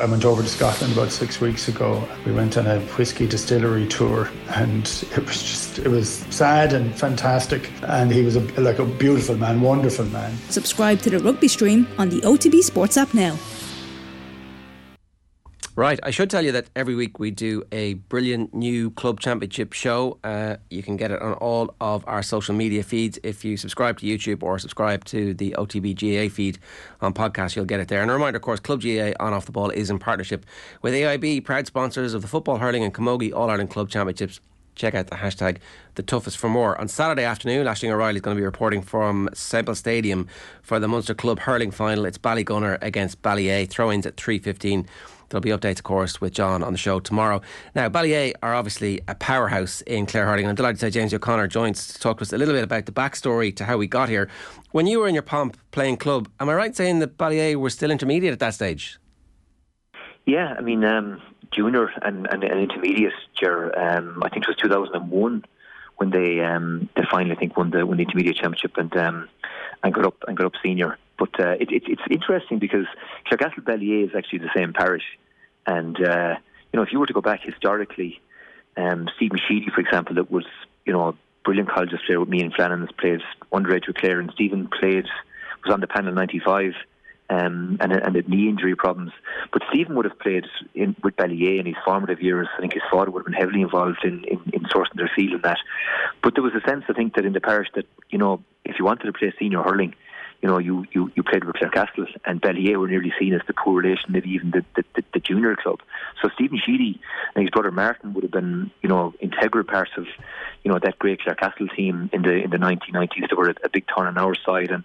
I went over to Scotland about six weeks ago. We went on a whiskey distillery tour, and it was just it was sad and fantastic. And he was a, like a beautiful man, wonderful man. Subscribe to the rugby stream on the OTB Sports app now. Right, I should tell you that every week we do a brilliant new club championship show. Uh, you can get it on all of our social media feeds. If you subscribe to YouTube or subscribe to the OTB GAA feed on podcast, you'll get it there. And a reminder, of course, Club GAA on off the ball is in partnership with AIB, proud sponsors of the football, hurling, and camogie All Ireland Club Championships check out the hashtag the toughest for more. On Saturday afternoon, Aisling O'Reilly is going to be reporting from Semple Stadium for the Munster Club hurling final. It's Ballygunner against Ballyea. Throw-ins at 3.15 There'll be updates, of course, with John on the show tomorrow. Now, Ballyea are obviously a powerhouse in Clare Hurling. I'm delighted to say James O'Connor joins to talk to us a little bit about the backstory to how we got here. When you were in your pomp playing club, am I right saying that Ballyea were still intermediate at that stage? Yeah, I mean, um, junior and, and, and intermediate, um, I think it was 2001 when they um, they finally I think won the won the intermediate championship and um, and got up and got up senior. But uh, it, it, it's interesting because Clarecastle Ballyea is actually the same parish, and uh, you know if you were to go back historically, um, Stephen Sheedy, for example, that was you know a brilliant college player with me and Flannan's played underage with Clare, and Stephen played was on the panel '95 um, and, and knee injury problems. But Stephen would have played in, with Ballyea in his formative years. I think his father would have been heavily involved in, in, in sourcing their field and that. But there was a sense, I think, that in the parish that, you know, if you wanted to play senior hurling, you know, you, you, you played with Clarecastle and Ballyea were nearly seen as the poor relation, maybe even the, the, the, the junior club. So Stephen Sheedy and his brother Martin would have been, you know, integral parts of, you know, that great Clarecastle team in the in the 1990s. They were a, a big turn on our side and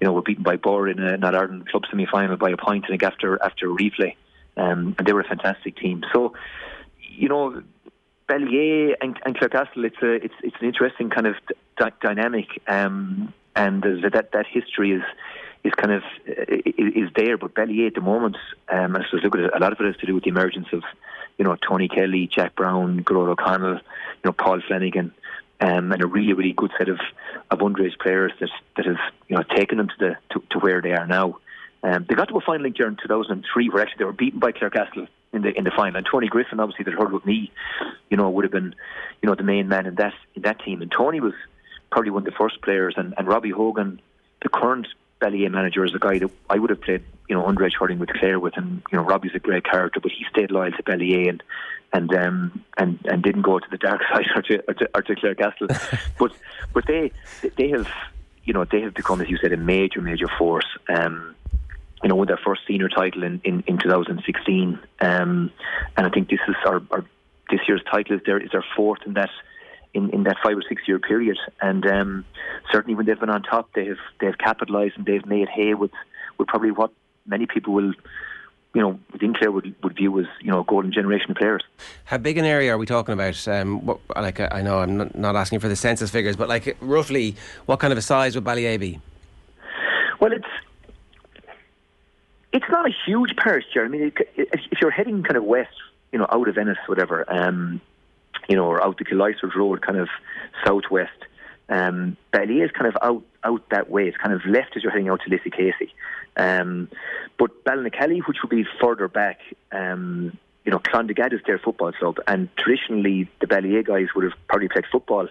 you know, were beaten by Birr in a Not Ireland club semi final by a point, think, after after a replay. Um, and they were a fantastic team. So, you know, Ballyea and, and Clarecastle, it's a it's it's an interesting kind of d- dynamic, um, and that that history is is kind of is there. But Ballyea at the moment, um, I suppose look at it, a lot of it has to do with the emergence of you know Tony Kelly, Jack Browne, Gearóid O'Connell, you know Paul Flanagan um, and a really, really good set of, of underage players that that have you know taken them to the to, to where they are now. Um, they got to a final link year in 2003 where actually they were beaten by Clarecastle in the in the final. And Tony Griffin, obviously, that heard with me, you know, would have been, you know, the main man in that in that team. And Tony was probably one of the first players. And, and Robbie Hogan, the current Ballyea manager, is a guy that I would have played, you know, underage hurling with Clare with. And you know, Robbie's a great character, but he stayed loyal to Ballyea and and um, and and didn't go to the dark side or to or to, or to Clarecastle. but but they they have you know they have become, as you said, a major major force. Um, you know, with their first senior title in, in, in 2016, um, and I think this is our, our this year's title is their is their fourth in that in, in that five or six year period. And um, certainly when they've been on top, they have they have capitalised and they've made hay with with probably what many people will you know, Clare would, would view as, you know, golden generation of players. How big an area are we talking about? Um, what, like, I know I'm not, not asking for the census figures, but like roughly what kind of a size would Ballyea be? Well, it's it's not a huge parish, Jerry. I mean, if you're heading kind of west, you know, out of Ennis, whatever, um, you know, or out the Kilrush Road, kind of southwest, um, Ballyea is kind of out out that way. It's kind of left as you're heading out to Lissycasey. Um, but Ballynacally, which would be further back, um, you know, Clondegad is their football club, and traditionally the Ballyea guys would have probably played football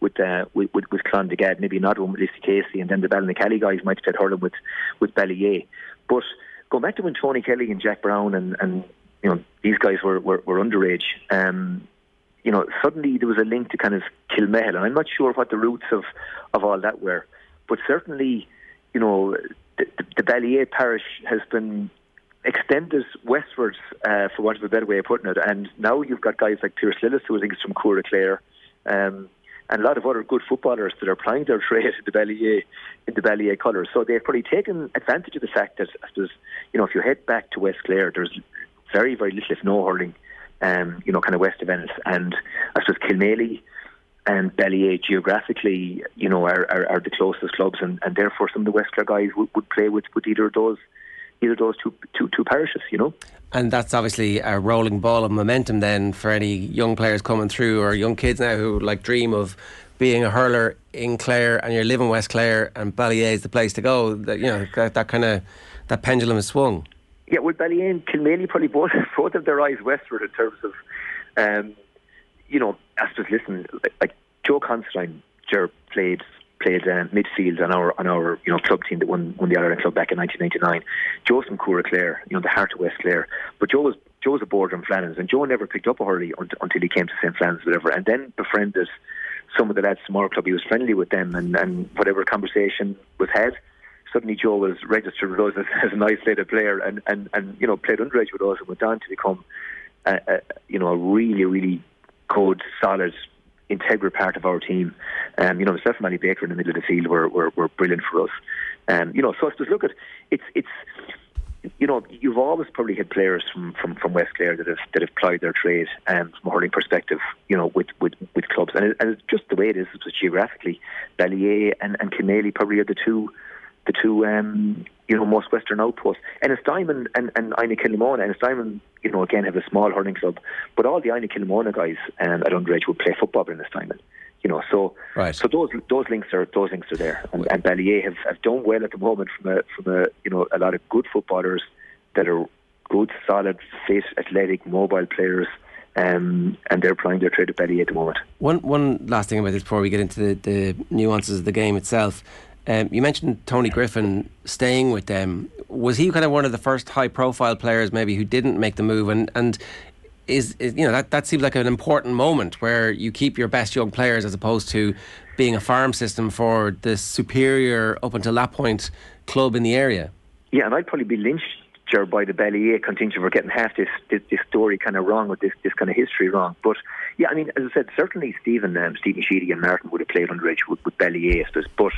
with uh, with, with, Clondegad, maybe one with Lissycasey, and then the Ballynacally guys might have played hurling with with Ballyea. But going back to when Tony Kelly and Jack Browne and, and you know these guys were were, were underage. Um, you know, suddenly there was a link to kind of Kilmihil, and I'm not sure what the roots of, of all that were, but certainly, you know, the, the, the Ballyea parish has been extended westwards, uh, for want of a better way of putting it. And now you've got guys like Pierce Lillis, who I think is from Cooraclare, um, and a lot of other good footballers that are playing their trade in the Ballyea, in the Ballyea colours. So they've probably taken advantage of the fact that, you know, if you head back to West Clare, there's very, very little, if no hurling, um, you know, kind of west of Ennis. And I suppose Kilmaley and Ballyea geographically, you know, are, are, are, the closest clubs, and, and therefore some of the West Clare guys would, would play with, with either of those either those two, two, two parishes, you know. And that's obviously a rolling ball of momentum then for any young players coming through or young kids now who like dream of being a hurler in Clare and you're living West Clare and Ballyea is the place to go. That you know that, that kind of that pendulum is swung. Yeah, well, Ballyea and Kilmaley probably both both have their eyes westward in terms of, um, you know, as just listen, like, like Joe Considine, Ger played played uh, midfield on our on our you know club team that won won the Ireland Club back in 1999. Joe's from Cooraclare, you know the heart of West Clare. But Joe was Joe was a boarder in Flannans, and Joe never picked up a hurley until he came to St Flannans, whatever, and then befriended some of the lads from our club. He was friendly with them, and, and whatever conversation was had. Suddenly, Joe was registered with us as, as an isolated player, and, and, and you know played underage with us, and went on to become, a, a, you know, a really really good, solid integral part of our team. Um, you know, myself and Manny Baker in the middle of the field were, were, were brilliant for us. Um, you know, so suppose look at it's it's you know you've always probably had players from, from, from West Clare that have that have plied their trade um, from a hurling perspective. You know, with with, with clubs, and, it, and it's just the way it is. It's geographically, Ballyea and and probably are the two the two um, you know most Western outposts. And it's Diamond and and Inagh Kilnamona, and it's Diamond you know again have a small hurling club, but all the Inagh Kilnamona guys um, at underage would play football in Ennistymon. You know, so right. so those those links are those links are there, and, and Ballyea have, have done well at the moment from a from a you know a lot of good footballers that are good, solid, fit, athletic, mobile players. Um, and they're playing their trade at Ballyea at the moment. One one last thing about this before we get into the, the nuances of the game itself. Um, you mentioned Tony Griffin staying with them. Was he kind of one of the first high-profile players, maybe, who didn't make the move? And and is, is, you know that that seems like an important moment where you keep your best young players as opposed to being a farm system for the superior up until that point club in the area. Yeah, and I'd probably be lynched by the Ballyea contingent for getting half this, this, this story kind of wrong with this this kind of history wrong. But yeah, I mean, as I said, certainly Stephen um, Stephen Sheedy and Martin would have played underage with, with Ballyea, but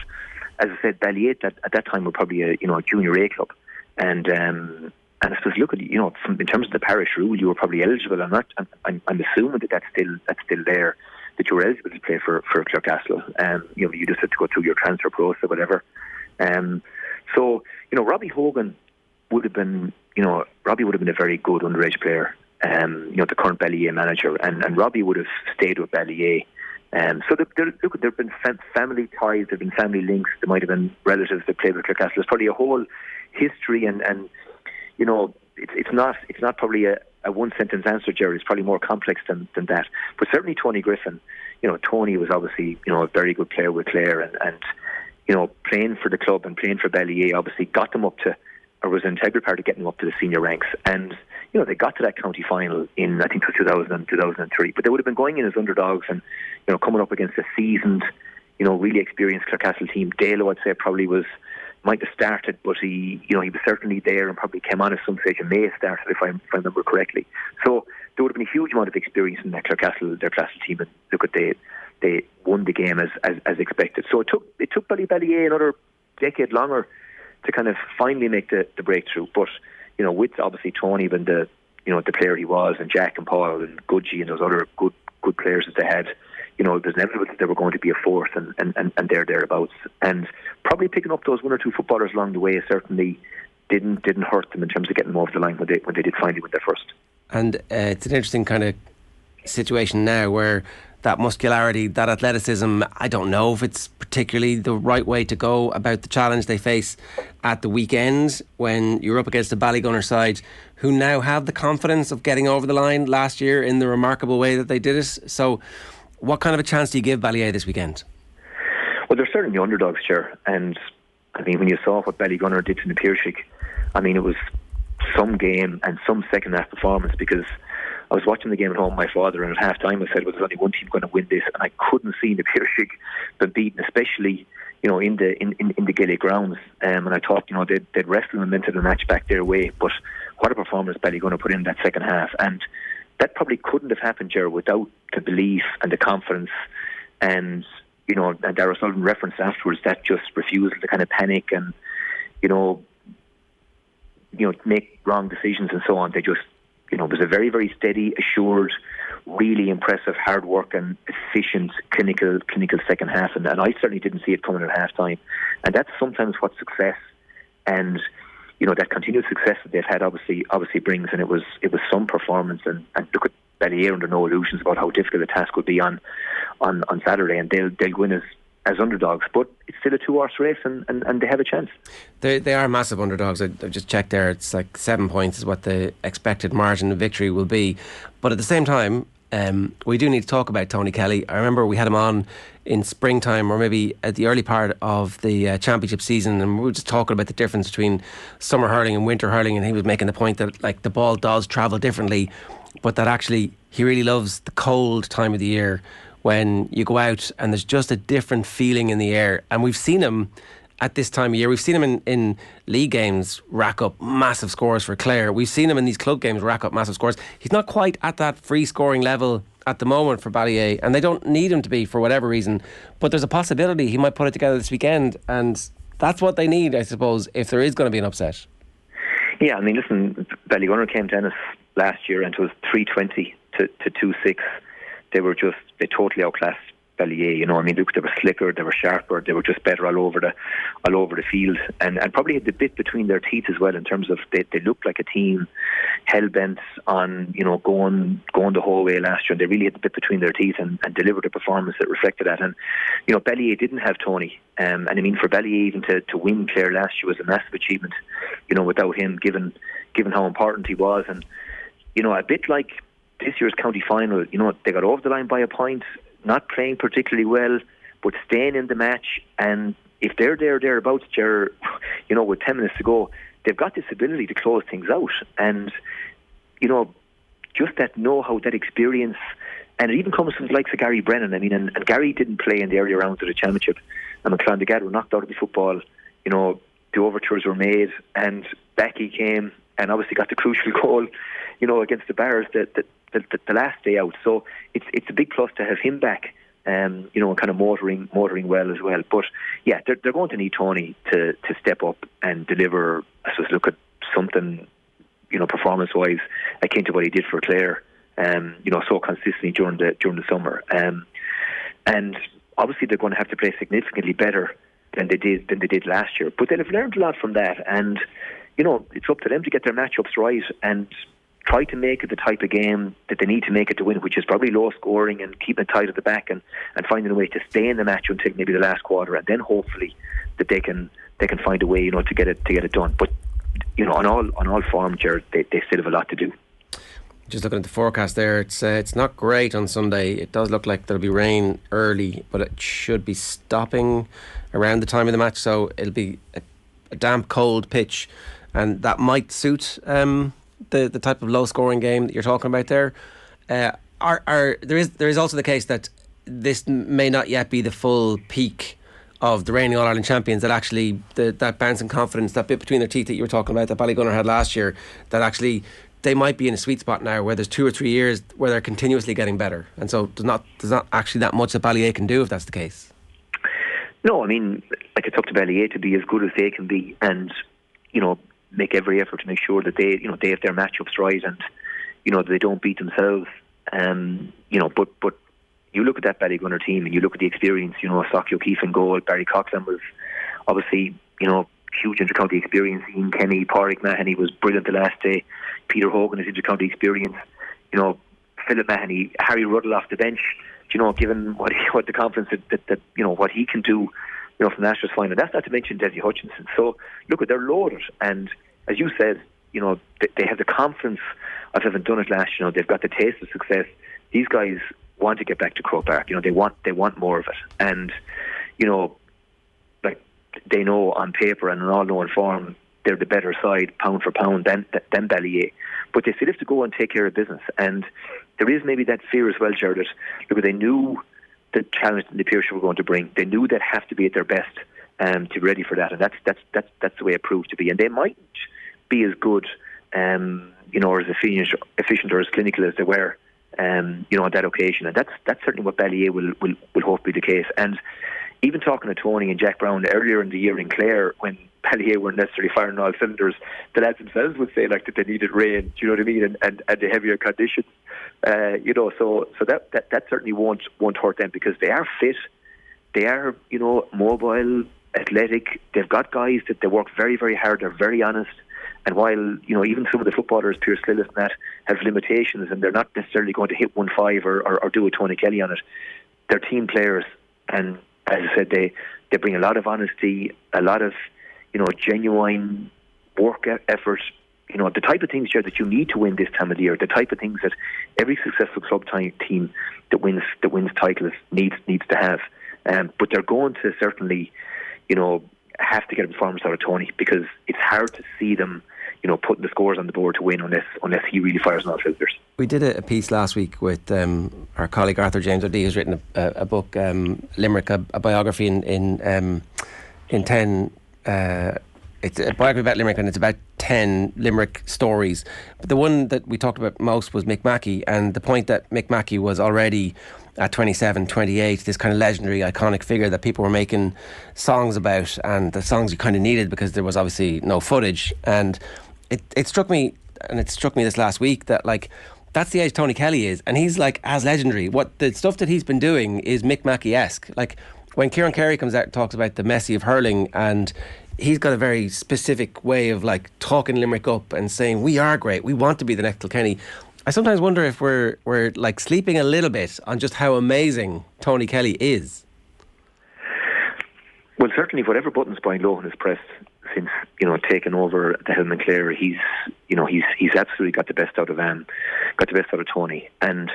as I said, Ballyea at, at that time were probably a you know a junior A club, and um, and I suppose look at you know from, in terms of the parish rule, you were probably eligible. I'm not. I'm, I'm assuming that that's still that's still there. That you were eligible to play for for Clarecastle. Um, you know, you just had to go through your transfer process or whatever. Um, so you know, Robbie Hogan would have been. You know, Robbie would have been a very good underage player. Um, you know, the current Ballyea manager, and, and Robbie would have stayed with Ballyea um, so there, there, look, there have been family ties, there have been family links, there might have been relatives that played with Clarecastle. There's probably a whole history, and, and you know, it's, it's not it's not probably a, a one sentence answer, Jerry. It's probably more complex than, than that. But certainly Tony Griffin, you know, Tony was obviously you know a very good player with Clare, and, and you know playing for the club and playing for Ballyea obviously got them up to, or was an integral part of getting them up to the senior ranks, and you know, they got to that county final in, I think it was 2000 2003, but they would have been going in as underdogs and, you know, coming up against a seasoned, you know, really experienced Clarecastle team. Dalo, I'd say, probably was, might have started, but he, you know, he was certainly there and probably came on at some stage and may have started, if I, if I remember correctly. So there would have been a huge amount of experience in that Clarecastle, their Clarecastle team, and look at they, they won the game as, as, as expected. So it took, it took Ballyballyea another decade longer to kind of finally make the, the breakthrough, but you know, with obviously Tony being the you know the player he was, and Jack and Paul and Gudgie and those other good good players that they had, you know, there's inevitable that they were going to be a force and and and, and there thereabouts, and probably picking up those one or two footballers along the way certainly didn't didn't hurt them in terms of getting them over the line when they when they did finally win their first. And uh, it's an interesting kind of situation now where that muscularity, that athleticism. I don't know if it's particularly the right way to go about the challenge they face at the weekend when you're up against the Ballygunner side who now have the confidence of getting over the line last year in the remarkable way that they did it. So, what kind of a chance do you give Ballyea this weekend? Well, they're certainly underdogs, Chair. And I mean, when you saw what Ballygunner did to the Piarsaigh, I mean, it was some game and some second half performance because I was watching the game at home with my father, and at half time I said, well, there's only one team going to win this, and I couldn't see the Piarsaigh been beaten, especially you know in the in, in, in the Gaelic grounds. Um, and I thought, you know, they'd, they'd wrestle them into the match back their way, but what a performance Ballygunner put in that second half, and that probably couldn't have happened, Ger, without the belief and the confidence and you know, and Darragh Sullivan referenced afterwards that just refusal to kind of panic and, you know, you know, make wrong decisions and so on. They just you know, it was a very, very steady, assured, really impressive, hard work and efficient clinical clinical second half, and, and I certainly didn't see it coming at half time. And that's sometimes what success and you know that continued success that they've had obviously obviously brings, and it was it was some performance. And, and look at Ballyea under no illusions about how difficult the task would be on on on Saturday, and they'll they'll win as as underdogs, but it's still a two horse race and, and, and they have a chance. They, they are massive underdogs. I, have just checked there. It's like seven points is what the expected margin of victory will be. But at the same time, um, we do need to talk about Tony Kelly. I remember we had him on in springtime or maybe at the early part of the uh, championship season, and we were just talking about the difference between summer hurling and winter hurling, and he was making the point that like the ball does travel differently, but that actually he really loves the cold time of the year when you go out and there's just a different feeling in the air. And we've seen him at this time of year. We've seen him in, in league games rack up massive scores for Clare. We've seen him in these club games rack up massive scores. He's not quite at that free scoring level at the moment for Ballyea, and they don't need him to be for whatever reason. But there's a possibility he might put it together this weekend, and that's what they need, I suppose, if there is going to be an upset. Yeah, I mean, listen, Ballygunner came to us last year and it was 320 to, to 2 6 they were just they totally outclassed Ballyea. You know, I mean, look, they were slicker, they were sharper, they were just better all over the all over the field, and and probably had the bit between their teeth as well in terms of they they looked like a team hell bent on you know going going the whole way last year, and they really had the bit between their teeth and, and delivered a performance that reflected that. And you know, Ballyea didn't have Tony, um, and I mean for Ballyea even to to win Clare last year was a massive achievement. You know, without him, given given how important he was, and you know, a bit like this year's county final, you know, they got over the line by a point, not playing particularly well, but staying in the match. And if they're there, thereabouts, Ger, you know, with 10 minutes to go, they've got this ability to close things out. And, you know, just that know how, that experience, and it even comes from the likes of Gary Brennan. I mean, and, and Gary didn't play in the earlier rounds of the championship, and Clondegad were knocked out of the football. You know, the overtures were made, and Becky came and obviously got the crucial goal, you know, against the Bears that, that the, the, the last day out. So it's it's a big plus to have him back. Um, you know, kind of motoring motoring well as well. But yeah, they're they're going to need Tony to to step up and deliver. I suppose look at something, you know, performance wise akin to what he did for Clare. Um, you know, so consistently during the during the summer. Um, and obviously they're going to have to play significantly better than they did than they did last year. But they'll have learned a lot from that, and you know, it's up to them to get their matchups right and try to make it the type of game that they need to make it to win, which is probably low scoring and keeping it tight at the back and, and finding a way to stay in the match until maybe the last quarter, and then hopefully that they can they can find a way, you know, to get it to get it done. But you know, on all on all forms, Jared, they, they still have a lot to do. Just looking at the forecast there, it's uh, it's not great on Sunday. It does look like there'll be rain early, but it should be stopping around the time of the match. So it'll be a, a damp, cold pitch, and that might suit um, the, the type of low scoring game that you're talking about there. Uh, are, are there is there is also the case that this may not yet be the full peak of the reigning All Ireland champions. That actually the, that bounce and confidence, that bit between their teeth that you were talking about that Ballygunner had last year, that actually they might be in a sweet spot now where there's two or three years where they're continuously getting better, and so there's not there's not actually that much that Ballyea can do if that's the case. No, I mean, like it's up to Ballyea to be as good as they can be, and you know, make every effort to make sure that they, you know, they have their matchups right and, you know, they don't beat themselves. Um, you know, but but you look at that Ballygunner team and you look at the experience. You know, Socky O'Keeffe and goal. Barry Coughlin was obviously, you know, huge intercounty experience. Ian Kenny, Pádraig Mahony was brilliant the last day. Peter Hogan is intercounty experience. You know, Philip Mahony, Harry Ruddle off the bench. You know, given what he, what the confidence that, that, that you know what he can do you know, from the Nationals final. That's not to mention Dessie Hutchinson. So, look, they're loaded. And as you said, you know, they, they have the confidence of having done it last year. They've got the taste of success. These guys want to get back to Croke Park. You know, they want they want more of it. And, you know, like they know on paper and in all known form they're the better side pound for pound than than Ballyea. But they still have to go and take care of business. And there is maybe that fear as well, Jared. Look, they knew the challenge that the Pearson were going to bring. They knew they'd have to be at their best um, to be ready for that, and that's that's that's that's the way it proved to be. And they might be as good, um, you know, or as efficient, efficient or as clinical as they were, um, you know, on that occasion. And that's that's certainly what Ballyea will will will hope be the case. And even talking to Tony and Jack Browne earlier in the year in Clare, when Ballyea weren't necessarily firing all cylinders, the lads themselves would say like that they needed rain, do you know what I mean, and and, and the heavier conditions. Uh, you know, so so that, that that certainly won't won't hurt them because they are fit, they are you know mobile, athletic. They've got guys that they work very very hard. They're very honest. And while you know even some of the footballers, Pierce Lillis and that, have limitations, and they're not necessarily going to hit one five or, or, or do a Tony Kelly on it, they're team players, and as I said, they they bring a lot of honesty, a lot of you know genuine work effort. You know the type of things here that you need to win this time of the year. The type of things that every successful club team that wins that wins titles needs needs to have. Um, but they're going to certainly, you know, have to get a performance out of Tony because it's hard to see them you know, putting the scores on the board to win unless unless he really fires on all filters. We did a, piece last week with um, our colleague Arthur James O'Dea, who's written a, a book, um, Limerick, a, a, biography in in um, in ten. Uh, it's a biography about Limerick, and it's about ten Limerick stories. But the one that we talked about most was Mick Mackey, and the point that Mick Mackey was already at 27, 28, this kind of legendary, iconic figure that people were making songs about, and the songs you kind of needed because there was obviously no footage. And it, it struck me, and it struck me this last week that like that's the age Tony Kelly is, and he's like as legendary. What the stuff that he's been doing is Mick Mackey esque. Like when Ciarán Carey comes out and talks about the Messi of hurling, and he's got a very specific way of like talking Limerick up and saying we are great, we want to be the next Kilkenny. I sometimes wonder if we're we're like sleeping a little bit on just how amazing Tony Kelly is. Well, certainly, whatever buttons Brian Lohan has pressed since you know taking over the helm and Clare, he's you know he's he's absolutely got the best out of um, got the best out of Tony. And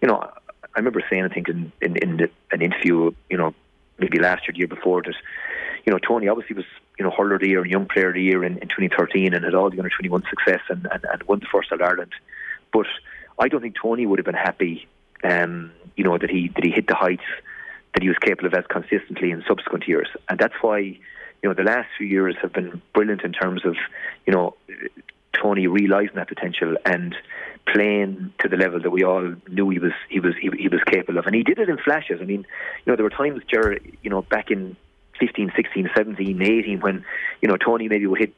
you know, I remember saying I think in in, in the, an interview, you know, maybe last year, the year before that, you know, Tony obviously was you know hurler of the year and young player of the year in, in 2013 and had all the under 21 success and, and, and won the first All Ireland. But I don't think Tony would have been happy, um, you know, that he that he hit the heights that he was capable of as consistently in subsequent years, and that's why you know, the last few years have been brilliant in terms of, you know, Tony realising that potential and playing to the level that we all knew he was he was he, he was capable of, and he did it in flashes. I mean, you know, there were times, Jared, you know, back in 15, 16, 17, 18, when you know Tony maybe would hit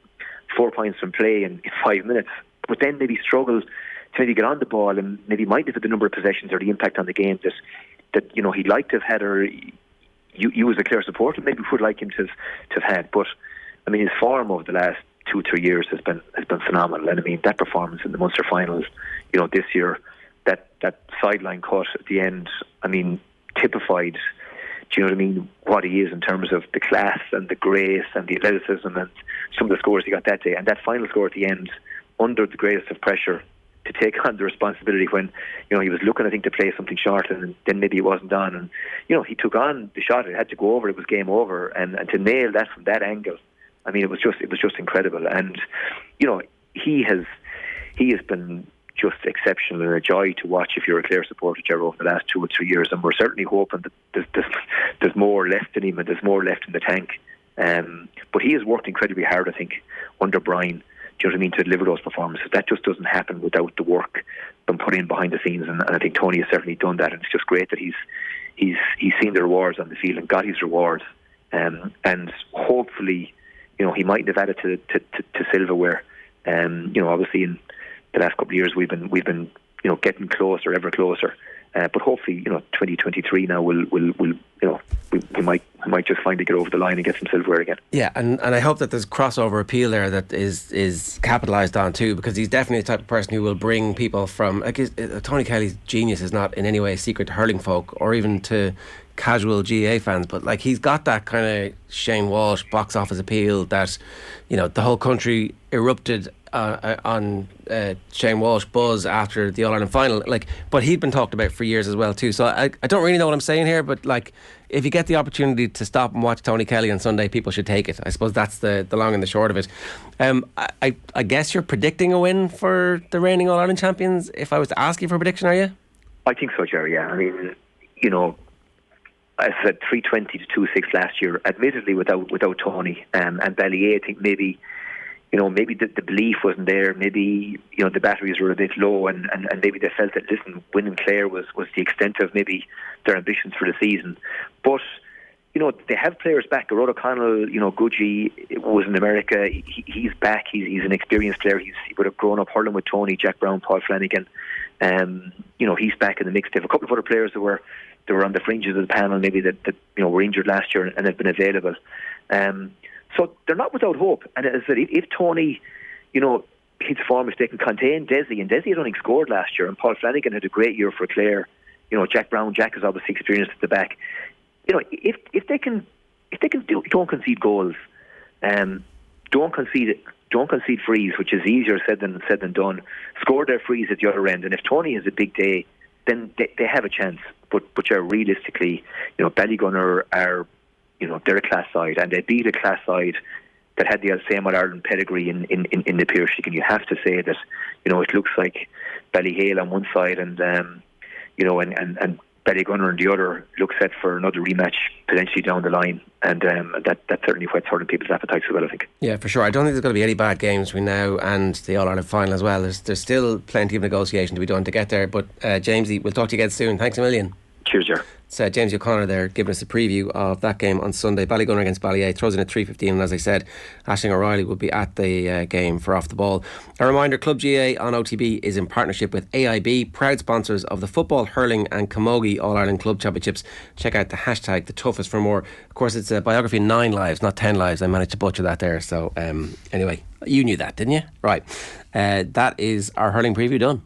four points from play in, in five minutes, but then maybe struggled to maybe get on the ball and maybe might have had the number of possessions or the impact on the game that that you know he'd like to have had or you, you as a Clare supporter maybe would like him to have, to have had. But I mean, his form over the last two three years has been has been phenomenal. And I mean, that performance in the Munster finals, you know, this year, that that sideline cut at the end, I mean, typified. Do you know what I mean? What he is in terms of the class and the grace and the athleticism and some of the scores he got that day, and that final score at the end, under the greatest of pressure, to take on the responsibility when you know he was looking, I think, to play something short, and then maybe it wasn't on, and you know he took on the shot. It had to go over. It was game over, and and to nail that from that angle, I mean, it was just it was just incredible. And you know he has he has been just exceptional and a joy to watch if you're a Clare supporter, Jerry, over the last two or three years. And we're certainly hoping that there's, there's, there's more left in him and there's more left in the tank. Um, but he has worked incredibly hard, I think, under Brian do you know what I mean, to deliver those performances. That just doesn't happen without the work being put in behind the scenes, and, and I think Tony has certainly done that. And it's just great that he's he's he's seen the rewards on the field and got his rewards, um, and hopefully, you know, he might have added to to, to, to silverware. Um, you know, obviously in the last couple of years we've been we've been you know getting closer, ever closer. Uh, but hopefully, you know, 2023 now will will will you know we, we might we might just finally get over the line and get some silverware again. Yeah, and, and I hope that there's crossover appeal there that is is capitalised on too, because he's definitely the type of person who will bring people from like uh, Tony Kelly's genius is not in any way a secret to hurling folk or even to casual GAA fans, but like he's got that kind of Shane Walsh box office appeal that you know the whole country erupted uh, on uh, Shane Walsh buzz after the All Ireland final. Like, but he'd been talked about for years as well too. So I, I don't really know what I'm saying here, but like, if you get the opportunity to stop and watch Tony Kelly on Sunday, people should take it. I suppose that's the, the long and the short of it. Um, I, I guess you're predicting a win for the reigning All Ireland champions. If I was to ask you for a prediction, are you? I think so, Jerry. Yeah, I mean, you know, I said 320 to 26 last year, admittedly without without Tony um, and Ballyea. I think maybe you know, maybe the, the belief wasn't there. Maybe you know the batteries were a bit low, and, and, and maybe they felt that listen, winning Clare was was the extent of maybe their ambitions for the season. But you know, they have players back. Gearóid O'Connell, you know, Guji was in America. He, he's back. He's, he's an experienced player. He's, he would have grown up hurling with Tony, Jack Browne, Paul Flanagan. Um, you know, he's back in the mix. They have a couple of other players that were that were on the fringes of the panel, maybe that, that you know were injured last year and have been available. Um, so they're not without hope. And as I said, if, if Tony, you know, his form is they can contain Dessie, and Dessie had only scored last year, and Paul Flanagan had a great year for Clare. You know, Jack Browne, Jack is obviously experienced at the back. you know, if if they can if they can do, don't concede goals, um, don't concede don't concede frees, which is easier said than said than done. Score their frees at the other end, and if Tony has a big day, then they, they have a chance. But but yeah, realistically, you know, Ballygunner are, you know, they're a class side, and they beat a class side that had the same All Ireland pedigree in in in, in the Piarsaigh, and you have to say that, you know, it looks like Ballyhale on one side and. Um, you know, and, and, and Ballygunner and the other look set for another rematch potentially down the line, and um, that that certainly whets certain people's appetites as well. I think. Yeah, for sure. I don't think there's going to be any bad games between now and the All Ireland final as well. There's there's still plenty of negotiation to be done to get there. But uh, Jamesie, we'll talk to you again soon. Thanks a million. Cheers. It's uh, James O'Connor there giving us a preview of that game on Sunday. Ballygunner against Ballyea throws in at 3.15 and as I said, Aisling O'Reilly will be at the uh, game for Off the Ball. A reminder, Club GAA on OTB is in partnership with AIB, proud sponsors of the Football, Hurling and Camogie All-Ireland Club Championships. Check out the hashtag the toughest for more. Of course, it's a biography of nine lives, not ten lives. I managed to butcher that there. So um, anyway, you knew that, didn't you? Right. Uh, that is our hurling preview done.